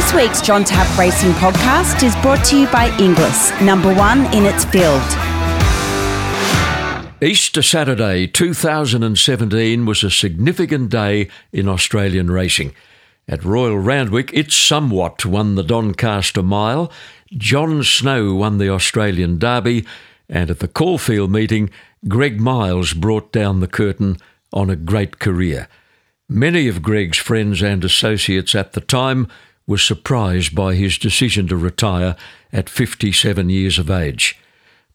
This week's John Tapp Racing podcast is brought to you by Inglis, number one in its field. Easter Saturday 2017 was a significant day in Australian racing. At Royal Randwick, It's Somewhat won the Doncaster Mile, Jon Snow won the Australian Derby, and at the Caulfield meeting, Greg Miles brought down the curtain on a great career. Many of Greg's friends and associates at the time were surprised by his decision to retire at 57 years of age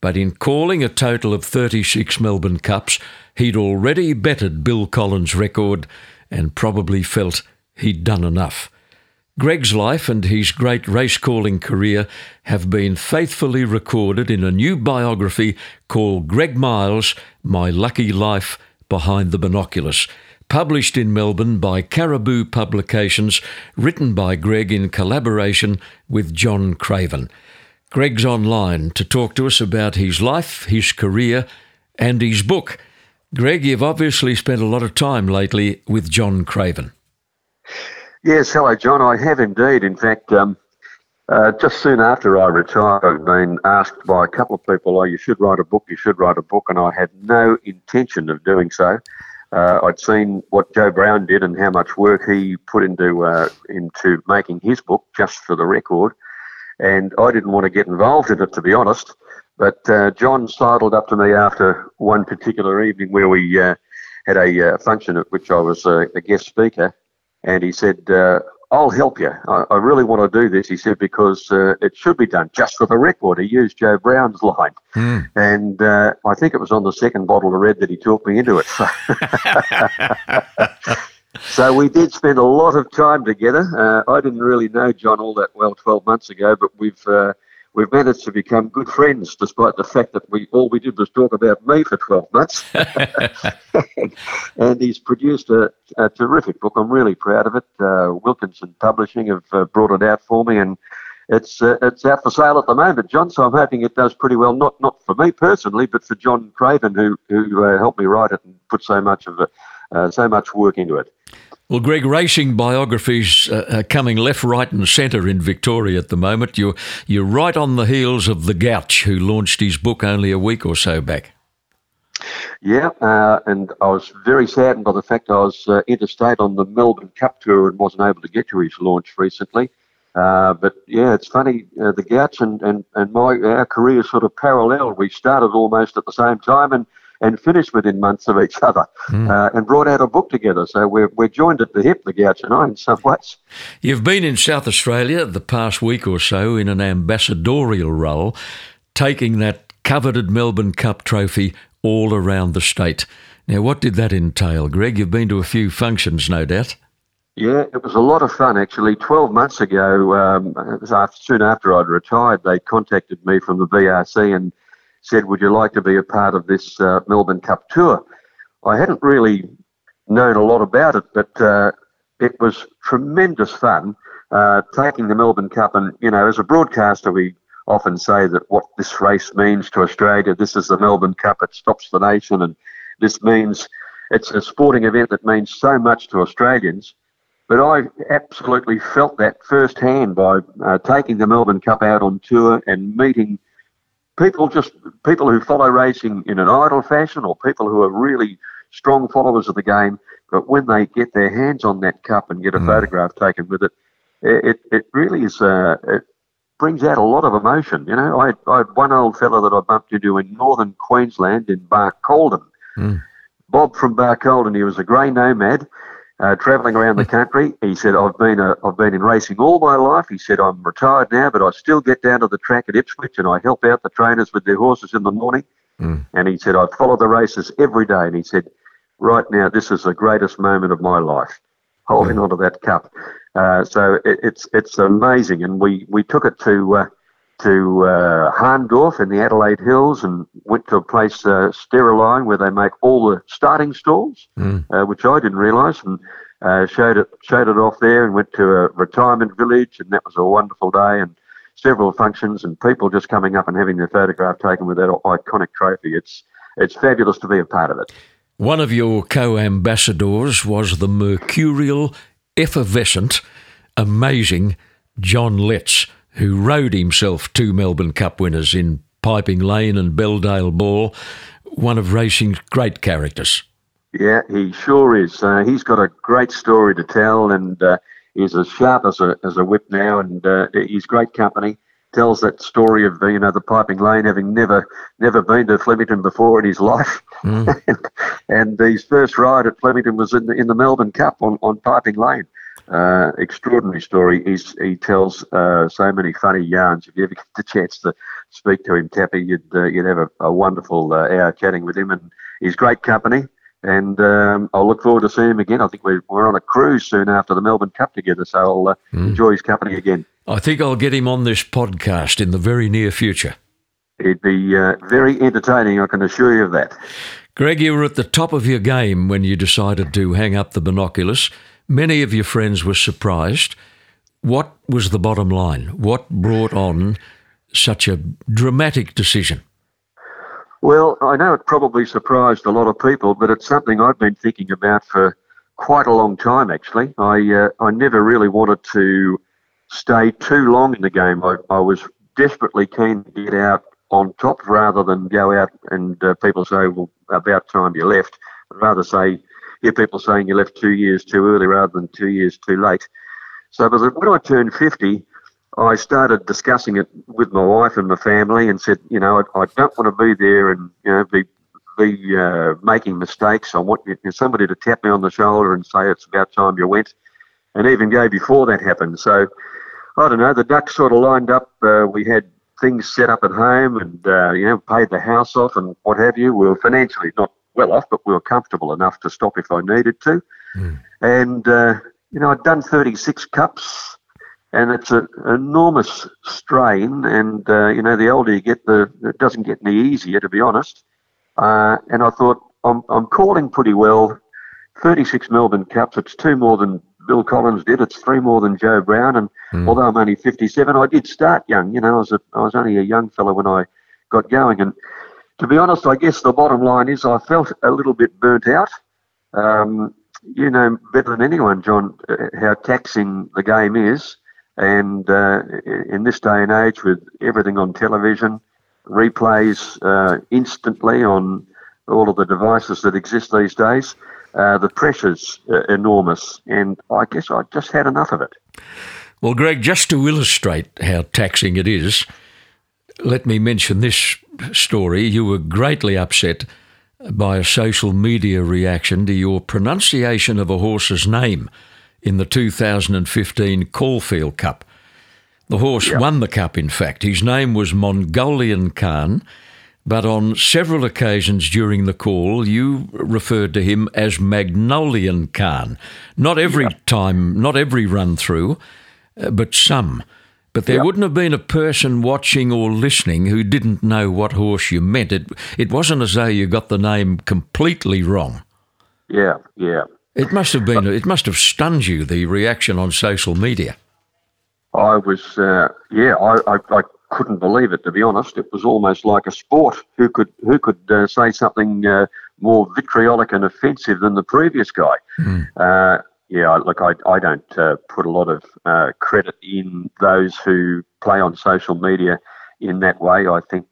but in calling a total of 36 Melbourne Cups, he'd already bettered Bill Collins' record and probably felt he'd done enough. Greg's life and his great race calling career have been faithfully recorded in a new biography called Greg Miles My Lucky Life Behind the Binoculars, published in Melbourne by Caribou Publications, written by Greg in collaboration with John Craven. Greg's online to talk to us about his life, his career, and his book. Greg, you've obviously spent a lot of time lately with John Craven. Yes, hello, John. I have indeed. In fact, um, uh, just soon after I retired, I've been asked by a couple of people, oh, you should write a book, you should write a book, and I had no intention of doing so. Uh, I'd seen what Joe Brown did and how much work he put into uh, into making his book, just for the record and I didn't want to get involved in it, to be honest. But uh, John sidled up to me after one particular evening where we uh, had a uh, function at which I was a guest speaker, and he said, uh, I'll help you. I, I, really want to do this, he said, because uh, it should be done just for the record. He used Joe Brown's line. Mm. And uh, I think it was on the second bottle of red that he talked me into it. So we did spend a lot of time together. Uh, I didn't really know John all that well 12 months ago, but we've uh, we've managed to become good friends, despite the fact that we all we did was talk about me for 12 months. and he's produced a, a, terrific book. I'm really proud of it. Uh, Wilkinson Publishing have uh, brought it out for me, and it's uh, it's out for sale at the moment, John. So I'm hoping it does pretty well. Not not for me personally, but for John Craven, who who uh, helped me write it and put so much of it uh, so much work into it. Well, Greg, racing biographies uh, are coming left, right, and centre in Victoria at the moment. You're you're right on the heels of the Gouch, who launched his book only a week or so back. Yeah, uh, and I was very saddened by the fact I was uh, interstate on the Melbourne Cup tour and wasn't able to get to his launch recently. Uh, but yeah, it's funny. Uh, the Gouch and, and, and my our careers sort of parallel. We started almost at the same time, and and finished within months of each other mm. uh, and brought out a book together. So we're, we're joined at the hip, the Gouch and I, in some ways. You've been in South Australia the past week or so in an ambassadorial role, taking that coveted Melbourne Cup trophy all around the state. Now, what did that entail, Greg? You've been to a few functions, no doubt. Yeah, it was a lot of fun actually. Twelve months ago, um, after, soon after I'd retired, they contacted me from the VRC and said, Would you like to be a part of this uh, Melbourne Cup tour? I hadn't really known a lot about it, but uh, it was tremendous fun uh, taking the Melbourne Cup. And, you know, as a broadcaster, we often say that what this race means to Australia, this is the Melbourne Cup, it stops the nation, and this means it's a sporting event that means so much to Australians. But I absolutely felt that firsthand by uh, taking the Melbourne Cup out on tour and meeting people just people who follow racing in an idle fashion or people who are really strong followers of the game, but when they get their hands on that cup and get a mm. photograph taken with it, it, it really is uh, it brings out a lot of emotion. You know, I, I had one old fellow that I bumped into in northern Queensland in Barcaldine. Mm. Bob from Barcaldine, he was a grey nomad uh, travelling around the country. He said, "I've been a, I've been in racing all my life." He said, "I'm retired now, but I still get down to the track at Ipswich and I help out the trainers with their horses in the morning." Mm. And he said, "I follow the races every day." And he said, "Right now, this is the greatest moment of my life, holding mm. onto that cup." Uh, so it, it's it's amazing, and we we took it to. To uh, Hahndorf in the Adelaide Hills and went to a place, uh, Steriline, where they make all the starting stalls, mm. uh, which I didn't realise, and uh, showed it showed it off there, and went to a retirement village, and that was a wonderful day, and several functions, and people just coming up and having their photograph taken with that iconic trophy. It's it's fabulous to be a part of it. One of your co-ambassadors was the mercurial, effervescent, amazing John Letts, who rode himself two Melbourne Cup winners in Piping Lane and Beldale Ball, one of racing's great characters. Yeah, he sure is. Uh, he's got a great story to tell, and uh, he's as sharp as a as a whip now, and uh, he's great company. Tells that story of you know the piping lane, having never never been to Flemington before in his life, mm. and his first ride at Flemington was in the, in the Melbourne Cup on, on piping lane. Uh, extraordinary story. He's, he tells uh, so many funny yarns. If you ever get the chance to speak to him, Tappy, you'd uh, you'd have a, a wonderful uh, hour chatting with him, and he's great company and um, I'll look forward to seeing him again. I think we're, we're on a cruise soon after the Melbourne Cup together, so I'll uh, mm. enjoy his company again. I think I'll get him on this podcast in the very near future. It'd be uh, very entertaining, I can assure you of that. Greg, you were at the top of your game when you decided to hang up the binoculars. Many of your friends were surprised. What was the bottom line? What brought on such a dramatic decision? Well, I know it probably surprised a lot of people, but it's something I've been thinking about for quite a long time. Actually, I uh, I never really wanted to stay too long in the game. I, I was desperately keen to get out on top rather than go out and uh, people say, "Well, about time you left." I'd rather say, hear people saying you left two years too early rather than two years too late. So, when I turned fifty, I started discussing it with my wife and my family and said, you know, I, I don't want to be there and you know be be uh, making mistakes. I want you somebody to tap me on the shoulder and say it's about time you went, and even go before that happened. So I don't know. The ducks sort of lined up. Uh, we had things set up at home and uh, you know paid the house off and what have you. We were financially not well off, but we were comfortable enough to stop if I needed to. Mm. And uh, you know, I'd done 36 cups and it's an enormous strain. And uh, you know, the older you get, the it doesn't get any easier, to be honest. Uh, and I thought I'm I'm calling pretty well. 36 Melbourne Cups. It's two more than Bill Collins did. It's three more than Joe Brown. And mm. although I'm only 57, I did start young. You know, I was a, I was only a young fellow when I got going. And to be honest, I guess the bottom line is I felt a little bit burnt out. Um, you know better than anyone, John, uh, how taxing the game is. And uh, in this day and age, with everything on television, replays uh, instantly on all of the devices that exist these days, uh, the pressure's uh, enormous. And I guess I just had enough of it. Well, Greg, just to illustrate how taxing it is, let me mention this story. You were greatly upset by a social media reaction to your pronunciation of a horse's name in the 2015 Caulfield Cup. The horse yep. won the cup, in fact. His name was Mongolian Khan, but on several occasions during the call, you referred to him as Magnolian Khan. Not every yep. time, not every run through, uh, but some. But there yep. wouldn't have been a person watching or listening who didn't know what horse you meant. It, it wasn't as though you got the name completely wrong. Yeah, yeah. It must have been. It must have stunned you the reaction on social media. I was, uh, yeah, I, I, I, couldn't believe it. To be honest, it was almost like a sport. Who could who could uh, say something uh, more vitriolic and offensive than the previous guy? Mm. Yeah, look, I, I don't uh, put a lot of uh, credit in those who play on social media in that way. I think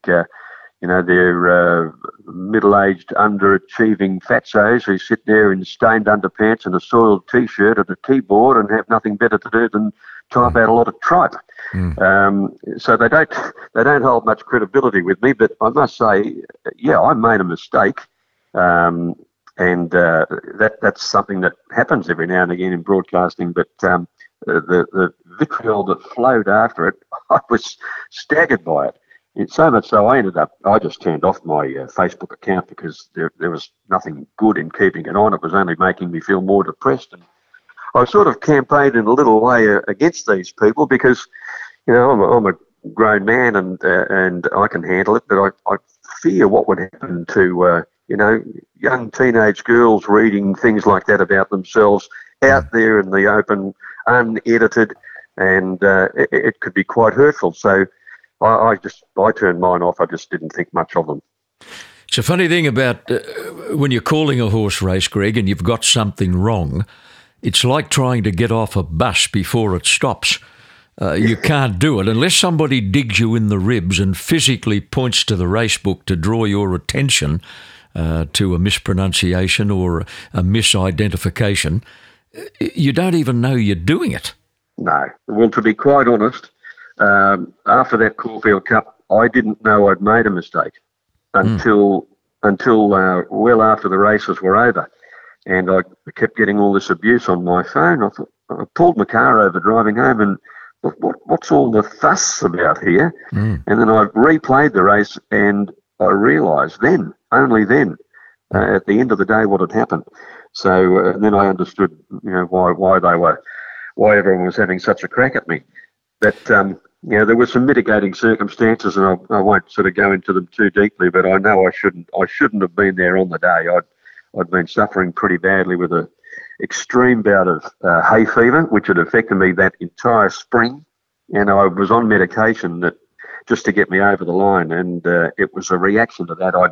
you know, they're uh, middle-aged, underachieving fatsos who sit there in stained underpants and a soiled T-shirt at a keyboard and have nothing better to do than type out a lot of tripe. Mm. Um, so they don't they don't hold much credibility with me. But I must say, yeah, I made a mistake, um, and uh, that that's something that happens every now and again in broadcasting. But um, the the vitriol that flowed after it, I was staggered by it. It's so much so I ended up, I just turned off my uh, Facebook account because there, there was nothing good in keeping it on. It was only making me feel more depressed. And I sort of campaigned in a little way uh, against these people because, you know, I'm a, I'm a grown man and uh, and I can handle it, but I, I fear what would happen to, uh, you know, young teenage girls reading things like that about themselves out there in the open, unedited, and uh, it, it could be quite hurtful. So, I, I just I turned mine off. I just didn't think much of them. It's a funny thing about uh, when you're calling a horse race, Greg, and you've got something wrong. It's like trying to get off a bus before it stops. uh, you can't do it unless somebody digs you in the ribs and physically points to the race book to draw your attention uh, to a mispronunciation or a misidentification. You don't even know you're doing it. No. Well, to be quite honest, um, after that Caulfield Cup, I didn't know I'd made a mistake until mm. until uh, well after the races were over, and I kept getting all this abuse on my phone. I thought I pulled my car over driving home and what, what, what's all the fuss about here? Mm. And then I replayed the race and I realised then, only then, uh, at the end of the day, what had happened. So uh, then I understood, you know, why why they were, why everyone was having such a crack at me. But um, you know, there were some mitigating circumstances, and I, I won't sort of go into them too deeply. But I know I shouldn't I shouldn't have been there on the day. I'd I'd been suffering pretty badly with a extreme bout of uh, hay fever, which had affected me that entire spring. And I was on medication that just to get me over the line. And uh, it was a reaction to that. I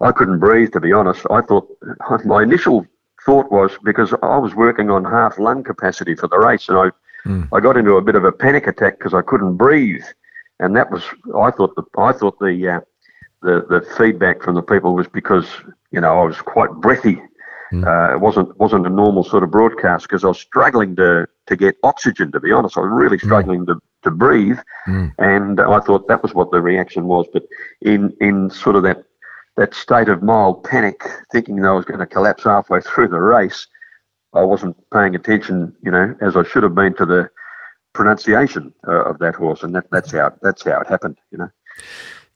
I couldn't breathe, to be honest. I thought my initial thought was because I was working on half lung capacity for the race, and I mm. I got into a bit of a panic attack because I couldn't breathe, and that was I thought the I thought the uh, the the feedback from the people was because you know I was quite breathy Mm. Uh, it wasn't wasn't a normal sort of broadcast because I was struggling to to get oxygen. To be honest, I was really mm. struggling mm. to to breathe, mm. and I thought that was what the reaction was. But in in sort of that that state of mild panic, thinking that I was going to collapse halfway through the race, I wasn't paying attention, you know, as I should have been to the pronunciation uh, of that horse, and that, that's how that's how it happened, you know.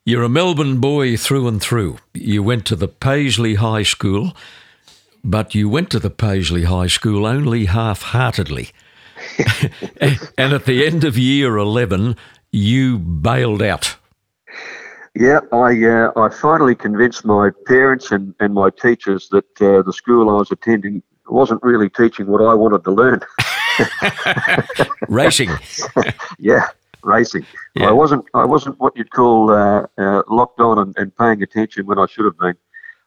You're a Melbourne boy through and through. You went to the Paisley High School but you went to the Paisley High School only half heartedly. and at the end of year 11, you bailed out. Yeah, I uh, I finally convinced my parents and, and my teachers that uh, the school I was attending wasn't really teaching what I wanted to learn. racing. yeah, racing. Yeah. I wasn't I wasn't what you'd call uh, uh, locked on and, and paying attention when I should have been.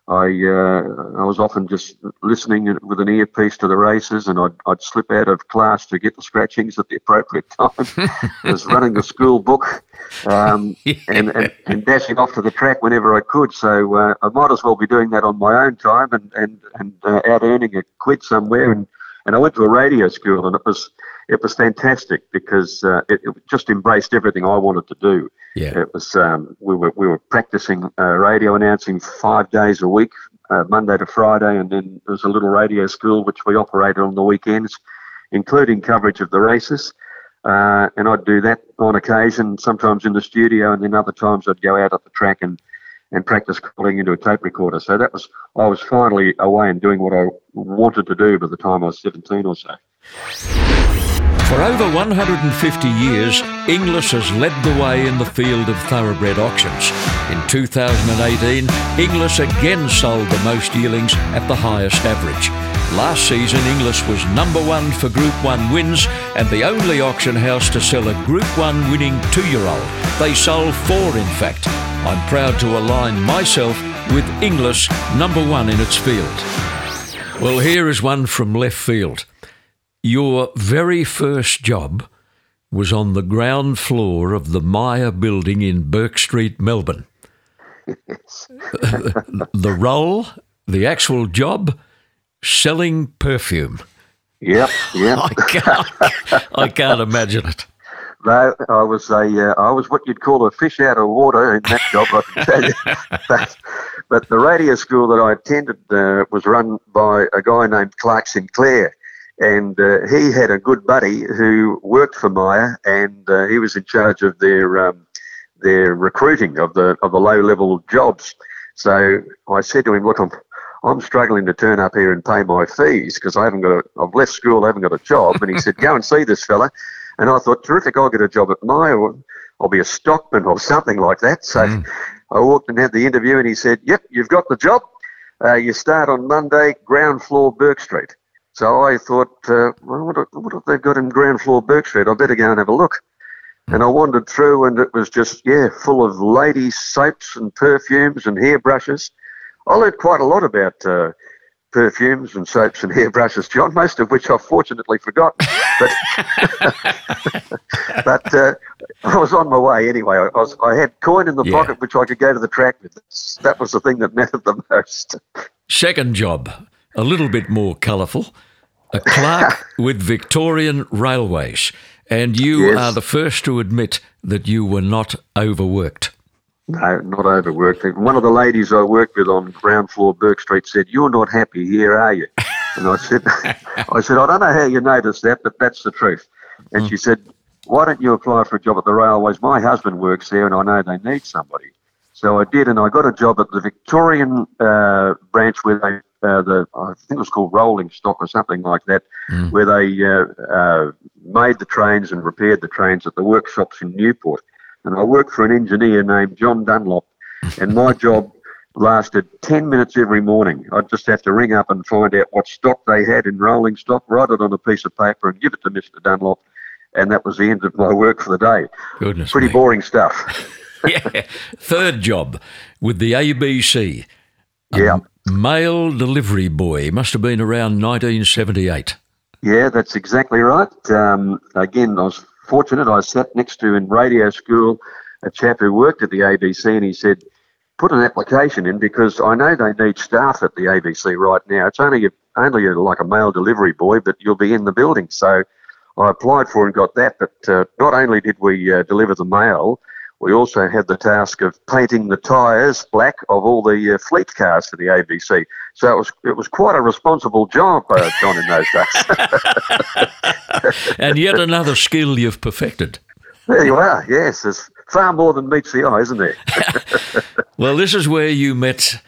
I uh, I was often just listening with an earpiece to the races, and I'd, I'd slip out of class to get the scratchings at the appropriate time. I was running the school book um, yeah. and, and, and dashing off to the track whenever I could. So uh, I might as well be doing that on my own time and and and uh, out earning a quid somewhere. And and I went to a radio school, and it was it was fantastic because uh, it, it, just embraced everything I wanted to do. Yeah. It was um, we were we were practicing uh, radio announcing five days a week, uh, Monday to Friday, and then there was a little radio school which we operated on the weekends, including coverage of the races. Uh, and I'd do that on occasion, sometimes in the studio, and then other times I'd go out at the track and and practice calling into a tape recorder. So that was I was finally away and doing what I wanted to do by the time I was 17 or so. For over 150 years, Inglis has led the way in the field of thoroughbred auctions. In 2018, Inglis again sold the most yearlings at the highest average. Last season, Inglis was number one for Group 1 wins and the only auction house to sell a Group 1 winning two year old. They sold four, in fact. I'm proud to align myself with Inglis, number one in its field. Well, here is one from left field. Your very first job was on the ground floor of the Myer building in Bourke Street, Melbourne. the role, the actual job, selling perfume. Yep, yep. I can't, I can't imagine it. No, I was a, uh, I was what you'd call a fish out of water in that job, I can tell you. but, but the radio school that I attended uh, was run by a guy named Clark Sinclair, and uh, he had a good buddy who worked for Myer, and uh, he was in charge of their um, their recruiting of the of the low level jobs. So I said to him, "Look, I'm I'm struggling to turn up here and pay my fees because I haven't got a, I've left school, I haven't got a job." And he said, "Go and see this fella." And I thought, "Terrific! I'll get a job at Myer. I'll be a stockman or something like that." So mm. I walked and had the interview, and he said, "Yep, you've got the job. Uh, you start on Monday, ground floor, Bourke Street." So I thought, uh, well, what, what have they got in ground floor Bourke Street? I better go and have a look. And I wandered through, and it was just, yeah, full of ladies' soaps and perfumes and hairbrushes. I learned quite a lot about uh, perfumes and soaps and hairbrushes, John, most of which I've fortunately forgotten. But, but uh, I was on my way anyway. I, was, I had coin in the yeah. pocket which I could go to the track with. That was the thing that mattered the most. Second job, a little bit more colourful. A clerk with Victorian Railways. And you yes. are the first to admit that you were not overworked. No, not overworked. One of the ladies I worked with on ground floor Bourke Street said, "You're not happy here, are you?" And I said, "I said I don't know how you noticed that, but that's the truth." And mm. she said, "Why don't you apply for a job at the railways? My husband works there, and I know they need somebody." So I did, and I got a job at the Victorian uh, branch where they uh, the I think it was called rolling stock or something like that, mm. where they uh, uh, made the trains and repaired the trains at the workshops in Newport. And I worked for an engineer named John Dunlop, and my job lasted 10 minutes every morning. I'd just have to ring up and find out what stock they had in rolling stock, write it on a piece of paper, and give it to Mr. Dunlop. And that was the end of my work for the day. Goodness Pretty me. boring stuff. yeah. Third job with the ABC. Yeah. Mail delivery boy. Must have been around 1978. Yeah, that's exactly right. Um, again, I was fortunate. I sat next to in radio school a chap who worked at the ABC, and he said, "Put an application in because I know they need staff at the ABC right now. It's only only like a mail delivery boy, but you'll be in the building." So I applied for and got that. But uh, not only did we uh, deliver the mail, we also had the task of painting the tyres black of all the uh, fleet cars for the ABC. So it was it was quite a responsible job, uh, John, in those days. and yet another skill you've perfected. There you are. Yes, there's far more than meets the eye, isn't there? well, this is where you met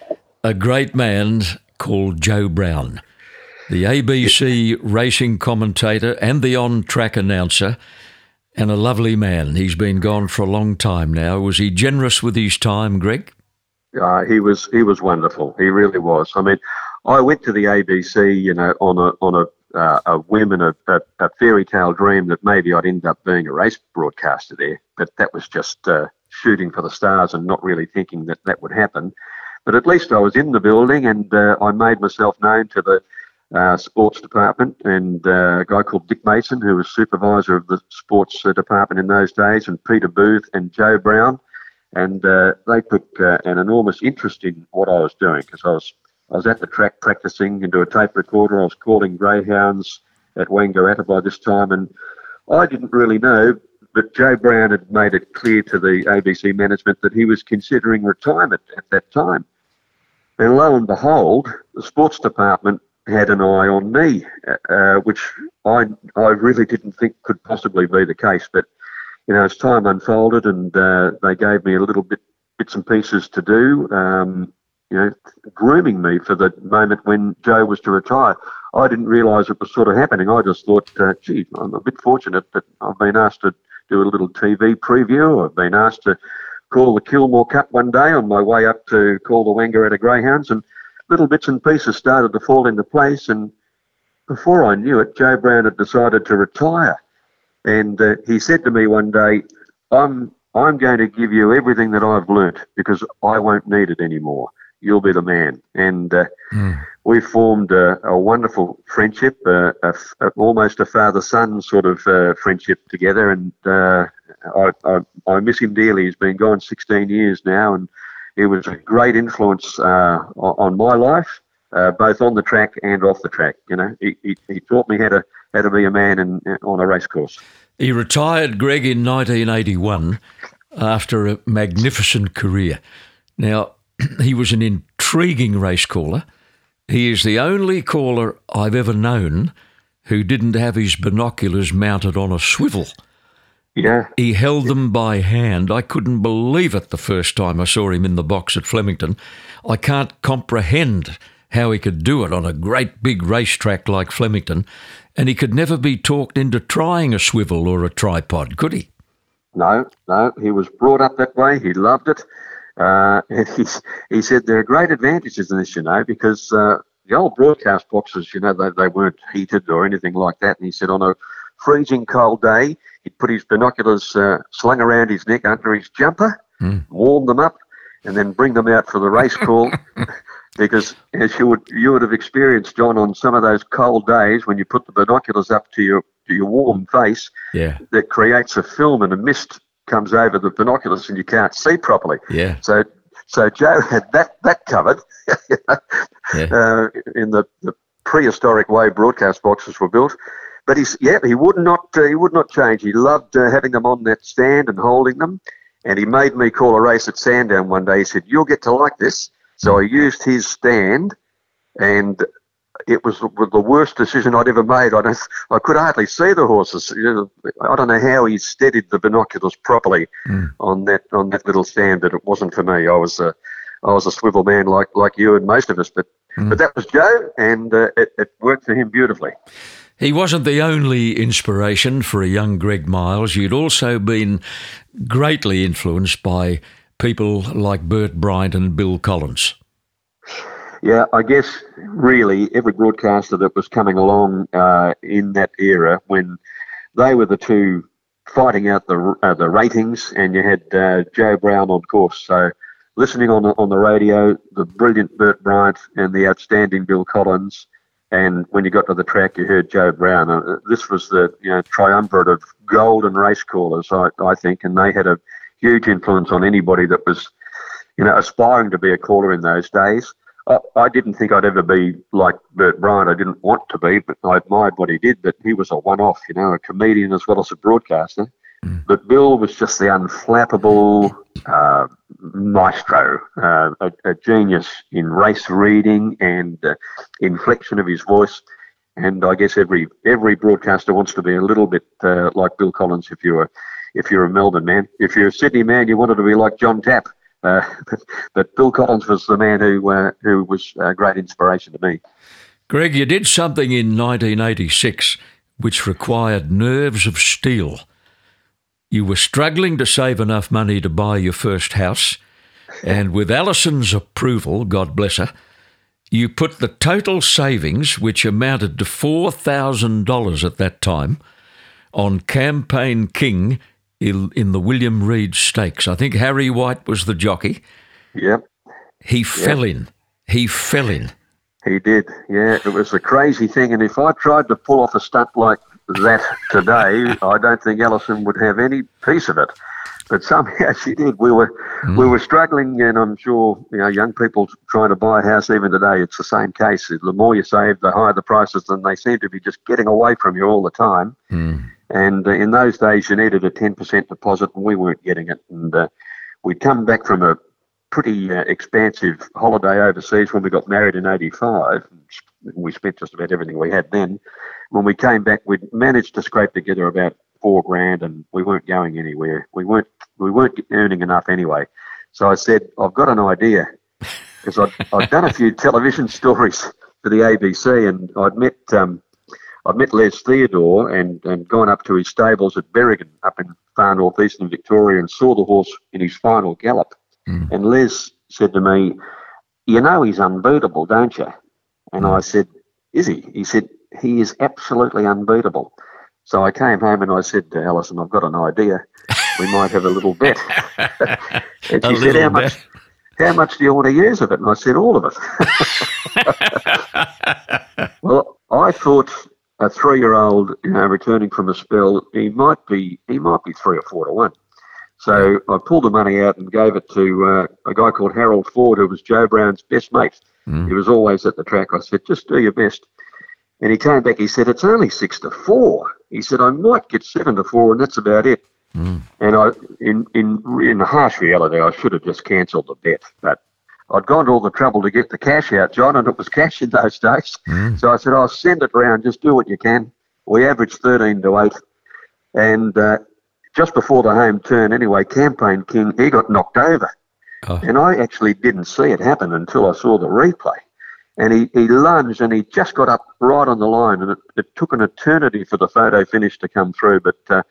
a great man called Joe Brown, the ABC racing commentator and the on-track announcer and a lovely man. He's been gone for a long time now. Was he generous with his time, Greg? Uh, he was. He was wonderful. He really was. I mean, I went to the ABC, you know, on a on a uh, a whim and a, a, a, fairy tale dream that maybe I'd end up being a race broadcaster there. But that was just uh, shooting for the stars and not really thinking that that would happen. But at least I was in the building and uh, I made myself known to the uh, sports department and uh, a guy called Dick Mason, who was supervisor of the sports uh, department in those days, and Peter Booth and Joe Brown. And uh, they took uh, an enormous interest in what I was doing because I was I was at the track practicing into a tape recorder. I was calling greyhounds at Wangaratta by this time, and I didn't really know. But Joe Brown had made it clear to the ABC management that he was considering retirement at that time. And lo and behold, the sports department had an eye on me, uh, which I I really didn't think could possibly be the case. But you know, as time unfolded, and uh, they gave me a little bit bits and pieces to do, um, you know, grooming me for the moment when Joe was to retire. I didn't realise it was sort of happening. I just thought, uh, gee, I'm a bit fortunate that I've been asked to do a little TV preview. I've been asked to call the Kilmore Cup one day on my way up to call the Wangaratta Greyhounds, and little bits and pieces started to fall into place. And before I knew it, Joe Brown had decided to retire. And uh, he said to me one day, I'm, I'm going to give you everything that I've learnt because I won't need it anymore. You'll be the man. And uh, mm. we formed a, a wonderful friendship, uh, a, a, almost a father son sort of uh, friendship together. And uh, I, I, I miss him dearly. He's been gone 16 years now. And he was a great influence uh, on my life, uh, both on the track and off the track. You know, he, he, he, taught me how to how to be a man in, on a race course. He retired, Greg, in 1981 after a magnificent career. Now, he was an intriguing race caller. He is the only caller I've ever known who didn't have his binoculars mounted on a swivel. Yeah. He held them by hand. I couldn't believe it the first time I saw him in the box at Flemington. I can't comprehend how he could do it on a great big racetrack like Flemington, and he could never be talked into trying a swivel or a tripod, could he? No, no. He was brought up that way. He loved it. Uh, and he, he said there are great advantages in this, you know, because uh, the old broadcast boxes, you know, they, they weren't heated or anything like that. And he said on a freezing cold day, he'd put his binoculars uh, slung around his neck under his jumper, mm. warm them up, and then bring them out for the race call. because as you would you would have experienced, John, on some of those cold days when you put the binoculars up to your to your warm face, Yeah. that creates a film and a mist comes over the binoculars and you can't see properly. Yeah. So so Joe had that that covered Yeah. uh, in the, the prehistoric way broadcast boxes were built. But he's yeah he would not uh, he would not change. He loved uh, having them on that stand and holding them. And he made me call a race at Sandown one day. He said, "You'll get to like this." So I used his stand, and it was the worst decision I'd ever made. I don't, I could hardly see the horses. I don't know how he steadied the binoculars properly on that on that little stand, but it wasn't for me. I was a, I was a swivel man like like you and most of us. But but that was Joe, and uh, it, it worked for him beautifully. He wasn't the only inspiration for a young Greg Miles. You'd also been greatly influenced by people like Bert Bryant and Bill Collins. Yeah, I guess really every broadcaster that was coming along uh, in that era when they were the two fighting out the uh, the ratings, and you had uh, Joe Brown on course. So listening on the, on the radio, the brilliant Bert Bryant and the outstanding Bill Collins, and when you got to the track, you heard Joe Brown. Uh, this was the you know triumvirate of golden race callers, I, I think, and they had a huge influence on anybody that was you know aspiring to be a caller in those days. I, I didn't think I'd ever be like Bert Bryant. I didn't want to be, but I admired what he did. But he was a one-off, you know, a comedian as well as a broadcaster. But Bill was just the unflappable uh, maestro, uh, a, a genius in race reading and uh, inflection of his voice. And I guess every every broadcaster wants to be a little bit uh, like Bill Collins. If you're a, if you're a Melbourne man, if you're a Sydney man, you wanted to be like John Tapp. Uh, but, but Bill Collins was the man who uh, who was a great inspiration to me. Greg, you did something in 1986 which required nerves of steel. You were struggling to save enough money to buy your first house, and with Alison's approval, God bless her, you put the total savings, which amounted to $4,000 at that time, on Campaign King in, the William Reid Stakes. I think Harry White was the jockey. Yep. He fell in. He fell in. He did, yeah. It was a crazy thing, and if I tried to pull off a stunt like that today, I don't think Alison would have any piece of it. But somehow she did. We were we were struggling, and I'm sure you know young people trying to buy a house even today. It's the same case. The more you save, the higher the prices, and they seem to be just getting away from you all the time. And uh, in those days, you needed a 10% deposit, and we weren't getting it. And uh, we'd come back from a pretty uh, expansive holiday overseas when we got married in 85. We spent just about everything we had then. When we came back, we'd managed to scrape together about four grand and we weren't going anywhere. We weren't, we weren't earning enough anyway. So I said, I've got an idea because I'd, I'd done a few television stories for the ABC and I'd met, um, I'd met Les Theodore and, and gone up to his stables at Berrigan up in far northeastern Victoria and saw the horse in his final gallop. And Les said to me, You know he's unbeatable, don't you? And I said, Is he? He said, He is absolutely unbeatable. So I came home and I said to Alison, I've got an idea. We might have a little bet. and she A said, How much? How much do you want to use of it? And I said, All of it. well, I thought a three-year-old, you know, returning from a spell, he might be he might be three or four to one. So I pulled the money out and gave it to uh, a guy called Harold Ford, who was Joe Brown's best mate. He was always at the track. I said, just do your best. And he came back. He said, it's only six to four. He said, I might get seven to four, and that's about it. And I, in in in harsh reality, I should have just cancelled the bet, but I'd gone to all the trouble to get the cash out, John, and it was cash in those days. So I said, I'll send it round. Just do what you can. We averaged thirteen to eight, and uh, just before the home turn, anyway, Campaign King he got knocked over, Oh. and I actually didn't see it happen until I saw the replay. And he, he lunged and he just got up right on the line, and it, it took an eternity for the photo finish to come through. But uh,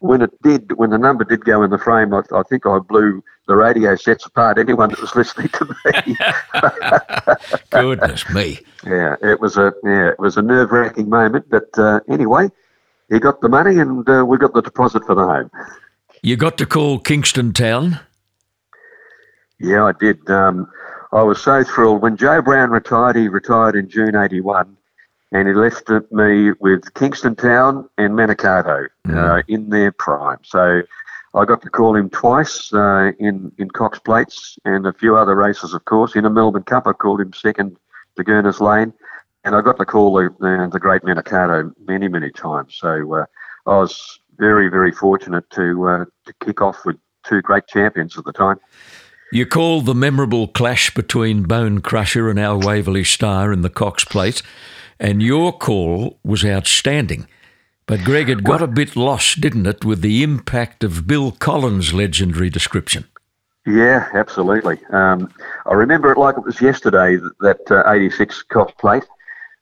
when it did, when the number did go in the frame, I, I think I blew the radio sets apart. Anyone that was listening to me, Goodness me. yeah, it was a yeah, it was a nerve wracking moment. But uh, anyway, he got the money, and uh, we got the deposit for the home. You got to call Kingston Town. Yeah, I did. Um, I was so thrilled. When Joe Brown retired, he retired in June 81, and he left me with Kingston Town and Manikato mm. uh, in their prime. So I got to call him twice uh, in, in Cox Plates and a few other races, of course. In a Melbourne Cup, I called him second to Gurner's Lane, and I got to call the, the, the great Manikato many, many times. So uh, I was very, very fortunate to, uh, to kick off with two great champions at the time. You called the memorable clash between Bonecrusher and our Waverley Star in the Cox Plate, and your call was outstanding. But Greg, it got a bit lost, didn't it, with the impact of Bill Collins' legendary description? Yeah, absolutely. Um, I remember it like it was yesterday, that uh, 86 Cox Plate.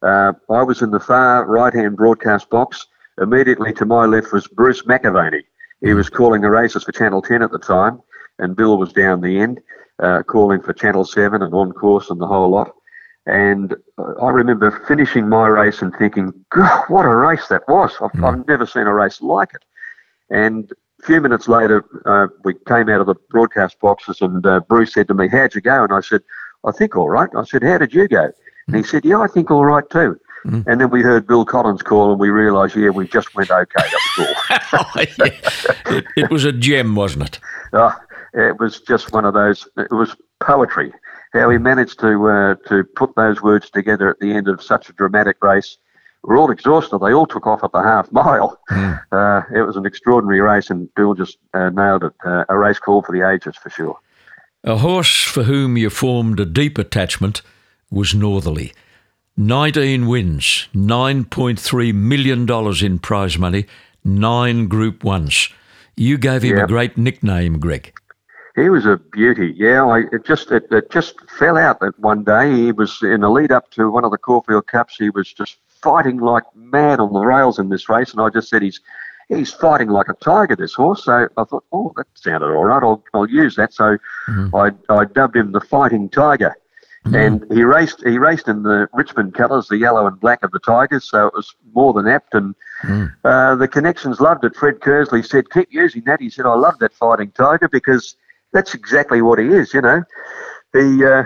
Uh, I was in the far right hand broadcast box. Immediately to my left was Bruce McAvaney. He was calling the races for Channel 10 at the time and Bill was down the end uh, calling for Channel 7 and on course and the whole lot. And I remember finishing my race and thinking, God, what a race that was. I've, mm. I've never seen a race like it. And a few minutes later, uh, we came out of the broadcast boxes and uh, Bruce said to me, How'd you go? And I said, I think all right. I said, How did you go? And he said, Yeah, I think all right too. Mm. And then we heard Bill Collins call and we realised, yeah, we just went okay. That was all. oh, it, it, was a gem, wasn't it? Oh, it was just one of those. It was poetry. How he managed to uh, to put those words together at the end of such a dramatic race. We're all exhausted. They all took off at the half mile. Mm. Uh, it was an extraordinary race, and Bill just uh, nailed it. Uh, a race call for the ages, for sure. A horse for whom you formed a deep attachment was Northerly. 19 wins, $9.3 million in prize money, nine Group Ones. You gave him yep. a great nickname, Greg. He was a beauty. Yeah, I, it just it, it just fell out that one day. He was in the lead up to one of the Caulfield Cups. He was just fighting like mad on the rails in this race, and I just said he's he's fighting like a tiger. This horse. So I thought, oh, that sounded all right. I'll I'll use that. So mm-hmm. I I dubbed him the Fighting Tiger. Mm-hmm. And he raced. He raced in the Richmond colours, the yellow and black of the Tigers. So it was more than apt. And mm. uh, the connections loved it. Fred Kersley said, "Keep using that." He said, "I love that Fighting Tiger because that's exactly what he is. You know, he uh,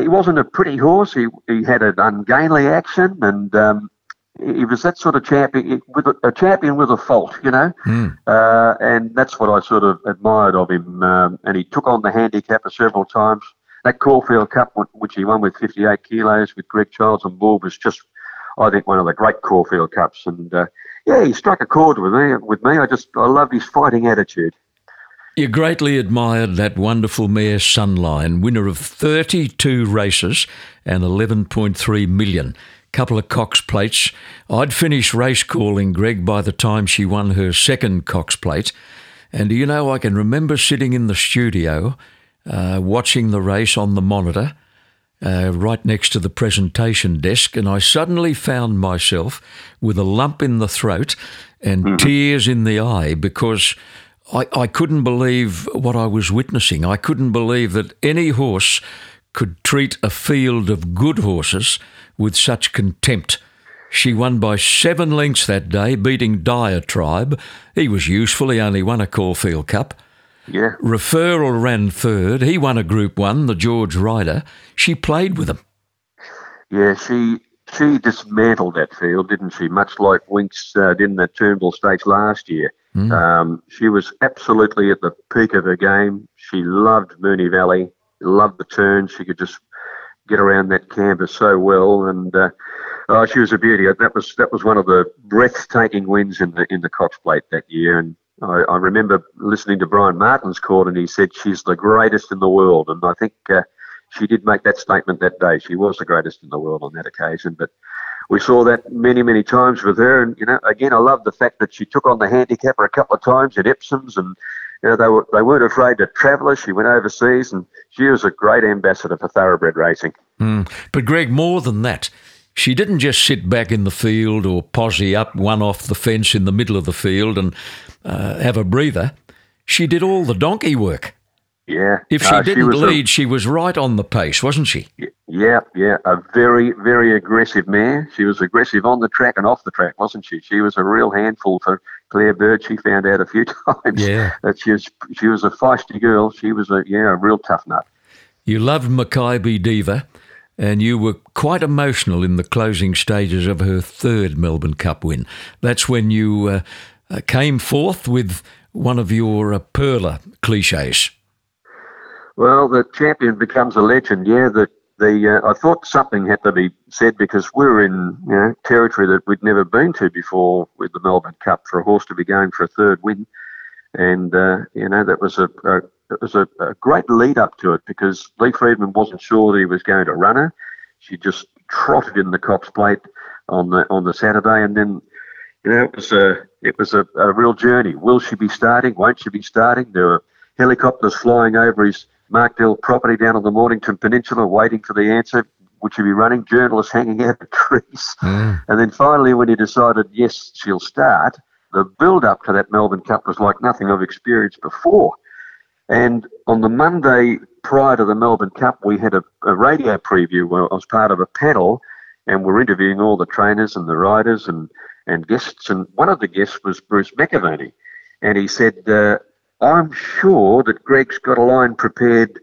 he wasn't a pretty horse. He he had an ungainly action, and um, he was that sort of champion with a, a champion with a fault. You know, mm. uh, and that's what I sort of admired of him. Um, and he took on the handicapper several times. That Caulfield Cup, which he won with 58 kilos with Greg Childs on board, was just, I think, one of the great Caulfield Cups. And uh, yeah, he struck a chord with me. With me, I just I love his fighting attitude. You greatly admired that wonderful mare Sunline, winner of 32 races and 11.3 million. Couple of Cox plates. I'd finished race calling Greg by the time she won her second Cox plate. And do you know, I can remember sitting in the studio uh, watching the race on the monitor. Uh, right next to the presentation desk, and I suddenly found myself with a lump in the throat and mm-hmm. tears in the eye because I, I couldn't believe what I was witnessing. I couldn't believe that any horse could treat a field of good horses with such contempt. She won by seven lengths that day, beating Diatribe. He was useful, he only won a Caulfield Cup. Yeah. Referral ran third. He won a Group One, the George Ryder. She played with him. Yeah, she she dismantled that field, didn't she? Much like Winks uh, did in the Turnbull Stakes last year. Mm. Um, she was absolutely at the peak of her game. She loved Moonee Valley, loved the turn. She could just get around that canvas so well, and uh, oh, she was a beauty. That was that was one of the breathtaking wins in the in the Cox Plate that year. And I, I remember listening to Brian Martin's call, and he said she's the greatest in the world. And I think uh, she did make that statement that day. She was the greatest in the world on that occasion, but we saw that many, many times with her. And, you know, again, I love the fact that she took on the handicapper a couple of times at Epsom's and, you know, they, were, they weren't afraid to travel her. She went overseas and she was a great ambassador for thoroughbred racing. Mm. But, Greg, more than that, she didn't just sit back in the field or posse up one off the fence in the middle of the field and uh, have a breather. She did all the donkey work. Yeah. If she uh, didn't she lead, a, she was right on the pace, wasn't she? Yeah, yeah. A very, very aggressive mare. She was aggressive on the track and off the track, wasn't she? She was a real handful for Claire Bird. She found out a few times yeah. that she was she was a feisty girl. She was a yeah, a real tough nut. You loved Makybe Diva, and you were quite emotional in the closing stages of her third Melbourne Cup win. That's when you uh, uh came forth with one of your uh, Perla cliches. Well, the champion becomes a legend. Yeah, the the uh, I thought something had to be said because we were in you know territory that we'd never been to before with the Melbourne Cup for a horse to be going for a third win, and uh, you know that was a, a it was a, a, great lead up to it because Lee Freedman wasn't sure that he was going to run her. She just trotted in the Cox Plate on the on the Saturday, and then you know it was a it was a, a real journey. Will she be starting? Won't she be starting? There were helicopters flying over his Markdel property down on the Mornington Peninsula, waiting for the answer. Would she be running? Journalists hanging out the trees. Mm. And then finally, when he decided, yes, she'll start, the build up to that Melbourne Cup was like nothing I've experienced before. And on the Monday prior to the Melbourne Cup, we had a, a radio preview where I was part of a panel and we're interviewing all the trainers and the riders and, and guests. And one of the guests was Bruce McAvaney. And he said, uh, I'm sure that Greg's got a line prepared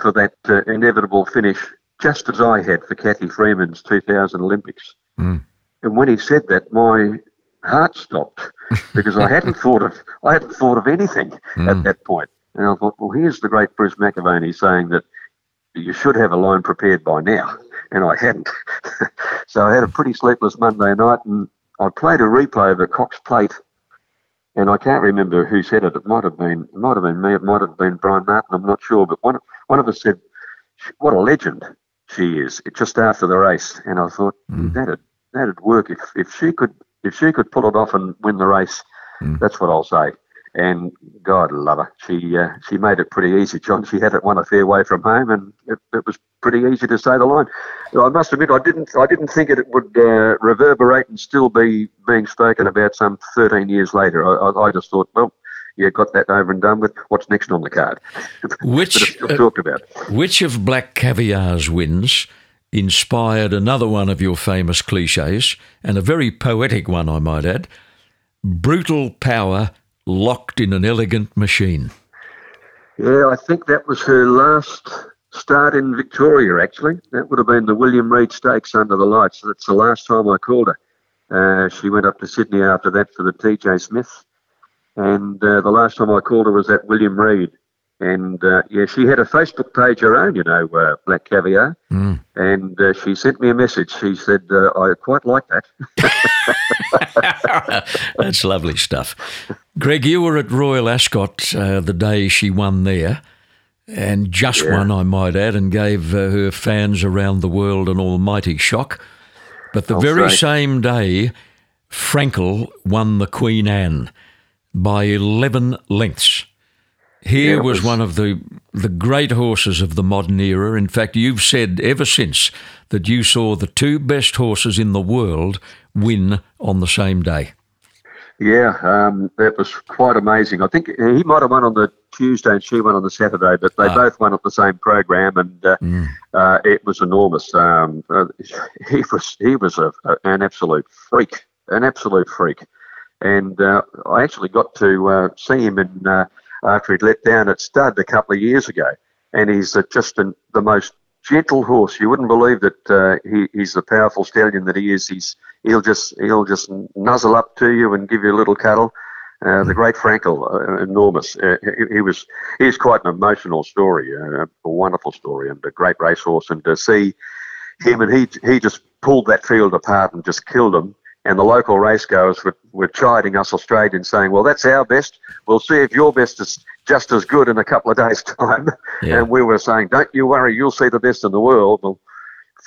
for that uh, inevitable finish, just as I had for Cathy Freeman's 2000 Olympics. Mm. And when he said that, my heart stopped because I hadn't thought of I hadn't thought of anything mm. at that point. And I thought, well, here's the great Bruce McAvaney saying that you should have a line prepared by now, and I hadn't. so I had a pretty sleepless Monday night, and I played a replay of the Cox Plate and I can't remember who said it. It might have been, it might have been me. It might have been Brian Martin. I'm not sure, but one one of us said, "What a legend she is!" It just after the race, and I thought mm. that'd that'd work if if she could if she could pull it off and win the race. Mm. That's what I'll say. And God love her. She uh, she made it pretty easy, John. She had it one a fair way from home, and it, it was pretty easy to say the line. I must admit, I didn't I didn't think it would uh, reverberate and still be being spoken about some 13 years later. I, I, I just thought, well, yeah, got that over and done with. What's next on the card? Which uh, talked about. Which of Black Caviar's wins inspired another one of your famous cliches, and a very poetic one, I might add? Brutal power locked in an elegant machine. Yeah, I think that was her last start in Victoria, actually. That would have been the William Reid Stakes under the lights. That's the last time I called her. Uh, she went up to Sydney after that for the TJ Smith. And uh, the last time I called her was at William Reid. And uh, yeah, she had a Facebook page her own, you know, uh, Black Caviar. Mm. And uh, she sent me a message. She said, uh, I quite like that. That's lovely stuff. Greg, you were at Royal Ascot uh, the day she won there. And just yeah. won, I might add, and gave uh, her fans around the world an almighty shock. But the I'll very say. same day, Frankel won the Queen Anne by 11 lengths. Here yeah, was, was, one of the the great horses of the modern era. In fact, you've said ever since that you saw the two best horses in the world win on the same day. Yeah, um, that was quite amazing. I think he might have won on the Tuesday and she won on the Saturday, but they ah. both won at the same program, and uh, mm. uh, it was enormous. Um, uh, he was he was a, a, an absolute freak, an absolute freak, and uh, I actually got to uh, see him in uh, after he'd let down at stud a couple of years ago. And he's just an, the most gentle horse. You wouldn't believe that uh, he, he's the powerful stallion that he is. He's he'll just he'll just nuzzle up to you and give you a little cuddle. Uh, the great Frankel, uh, enormous. Uh, he, he, was he's quite an emotional story, uh, a wonderful story, and a great racehorse. And to see him and he he just pulled that field apart and just killed them and the local racegoers were, were chiding us Australians, saying, "Well, that's our best. We'll see if your best is just as good in a couple of days' time." Yeah. And we were saying, "Don't you worry, you'll see the best in the world." Well,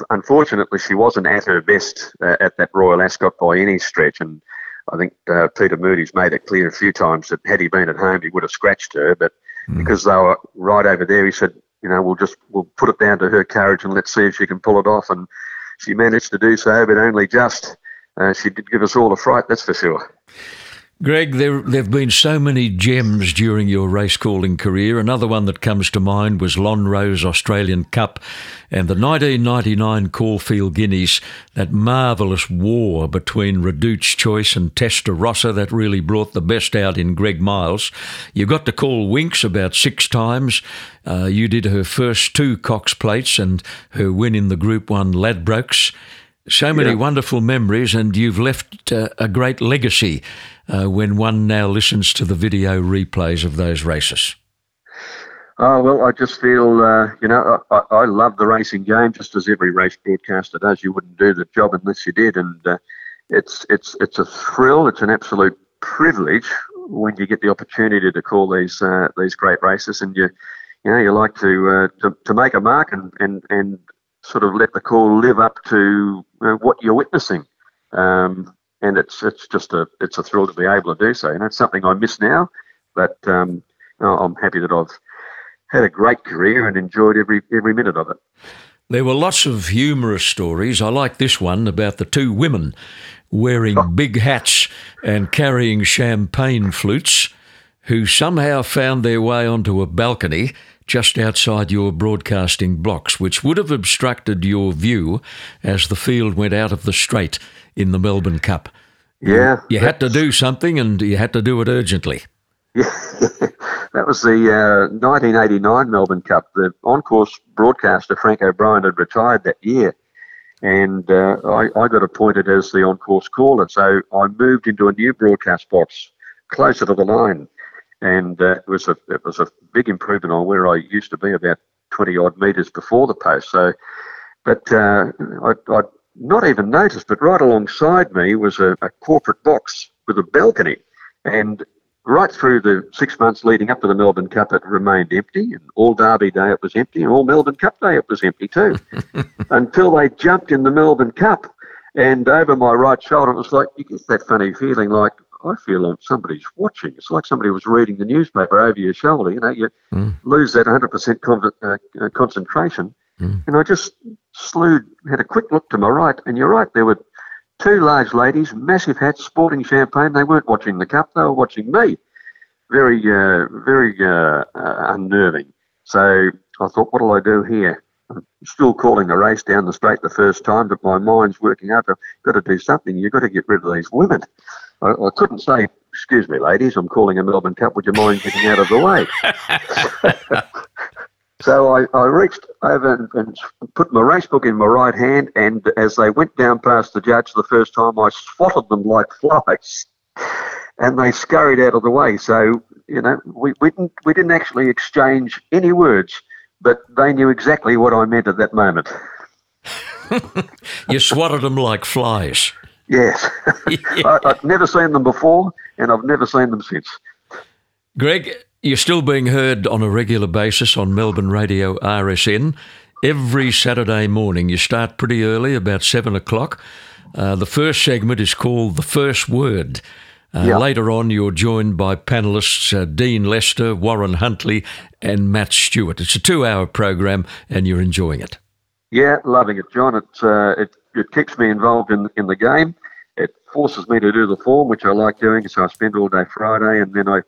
unfortunately, she wasn't at her best uh, at that Royal Ascot by any stretch, and I think uh, Peter Moody's made it clear a few times that had he been at home, he would have scratched her, but mm. because they were right over there, he said, "You know, we'll just we'll put it down to her courage and let's see if she can pull it off." And she managed to do so, but only just uh, she did give us all a fright, that's for sure. Greg, there have been so many gems during your race calling career. Another one that comes to mind was Lonhro's Australian Cup and the 1999 Caulfield Guineas, that marvellous war between Redoute's Choice and Testa Rossa that really brought the best out in Greg Miles. You got to call Winx about six times. Uh, you did her first two Cox plates and her win in the Group 1 Ladbrokes. So many yeah. wonderful memories, and you've left uh, a great legacy uh, when one now listens to the video replays of those races. Oh, well, I just feel, uh, you know, I, I, love the racing game, just as every race broadcaster does. You wouldn't do the job unless you did. And uh, it's, it's, it's a thrill, it's an absolute privilege when you get the opportunity to call these, uh, these great races. And you, you know, you like to, uh, to, to make a mark and, and, and sort of let the call live up to you know, what you're witnessing. Um, and it's it's just a it's a thrill to be able to do so. You know, it's something I miss now, but um, I'm happy that I've had a great career and enjoyed every every minute of it. There were lots of humorous stories. I like this one about the two women wearing oh. big hats and carrying champagne flutes who somehow found their way onto a balcony just outside your broadcasting blocks, which would have obstructed your view as the field went out of the straight in the Melbourne Cup. Yeah. You had to do something and you had to do it urgently. Yeah. that was the uh, 1989 Melbourne Cup. The on-course broadcaster, Frank O'Brien, had retired that year. And uh, I, I got appointed as the on-course caller. So I moved into a new broadcast box closer to the line and uh, it was a it was a big improvement on where I used to be about twenty odd metres before the post. So, but uh, I, I not even noticed, but right alongside me was a, a corporate box with a balcony, and right through the six months leading up to the Melbourne Cup, it remained empty, and all Derby Day it was empty, and all Melbourne Cup Day it was empty too, until they jumped in the Melbourne Cup. And over my right shoulder, it was like you get that funny feeling like I feel like somebody's watching. It's like somebody was reading the newspaper over your shoulder. You know, you mm. lose that 100% con- uh, uh, concentration. Mm. And I just slewed, had a quick look to my right, and you're right, there were two large ladies, massive hats, sporting champagne. They weren't watching the cup, they were watching me. Very, uh, very uh, uh unnerving. So I thought, what'll I do here? I'm still calling a race down the straight the first time, but my mind's working up. I've got to do something. You've got to get rid of these women. I, I, couldn't say, excuse me, ladies, I'm calling a Melbourne Cup. Would you mind getting out of the way? so I, I, reached over and, and, put my race book in my right hand, and as they went down past the judge the first time, I swatted them like flies, and they scurried out of the way. So you know, we, we didn't we didn't actually exchange any words, but they knew exactly what I meant at that moment. you swatted them like flies. Yes. I, I've never seen them before, and I've never seen them since. Greg, you're still being heard on a regular basis on Melbourne Radio RSN. Every Saturday morning, you start pretty early, about seven o'clock. Uh, the first segment is called The First Word. Uh, yep. Later on, you're joined by panelists uh, Dean Lester, Warren Huntley, and Matt Stewart. It's a two hour program, and you're enjoying it. Yeah, loving it, John. It, uh, it, it keeps me involved in, in the game. It forces me to do the form, which I like doing. So I spend all day Friday, and then I,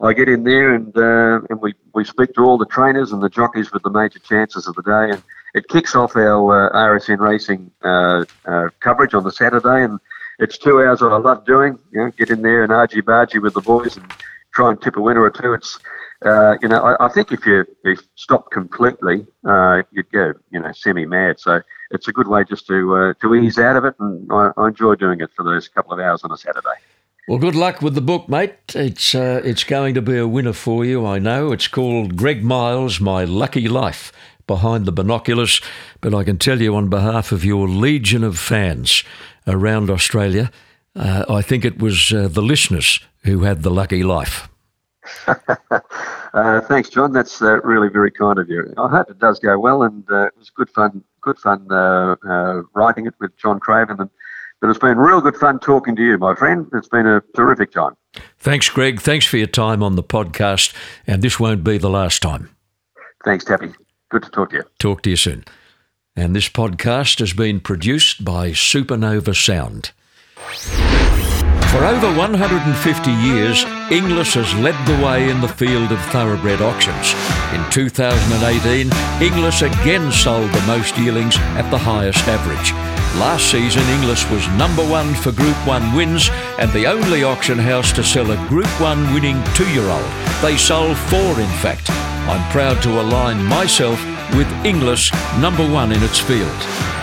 I get in there and uh, and we, we speak to all the trainers and the jockeys with the major chances of the day, and it kicks off our uh, RSN racing uh, uh, coverage on the Saturday, and it's two hours that I love doing. You know, get in there and argy bargy with the boys and try and tip a winner or two. It's uh, you know, I, I, think if you, if stop completely, uh, you'd go, you know, semi-mad. So it's a good way just to uh, to ease out of it, and I, I, enjoy doing it for those couple of hours on a Saturday. Well, good luck with the book, mate. It's uh, it's going to be a winner for you, I know. It's called Greg Miles, My Lucky Life, behind the binoculars. But I can tell you, on behalf of your legion of fans around Australia, uh, I think it was uh, the listeners who had the lucky life. uh, thanks, John. That's uh, really very kind of you. I hope it does go well, and uh, it was good fun. Good fun uh, uh, writing it with John Craven, and but it's been real good fun talking to you, my friend. It's been a terrific time. Thanks, Greg. Thanks for your time on the podcast, and this won't be the last time. Thanks, Tappy. Good to talk to you. Talk to you soon. And this podcast has been produced by Supernova Sound. For over 150 years, Inglis has led the way in the field of thoroughbred auctions. In 2018, Inglis again sold the most yearlings at the highest average. Last season, Inglis was number one for Group 1 wins and the only auction house to sell a Group 1 winning two year old. They sold four, in fact. I'm proud to align myself with Inglis, number one in its field.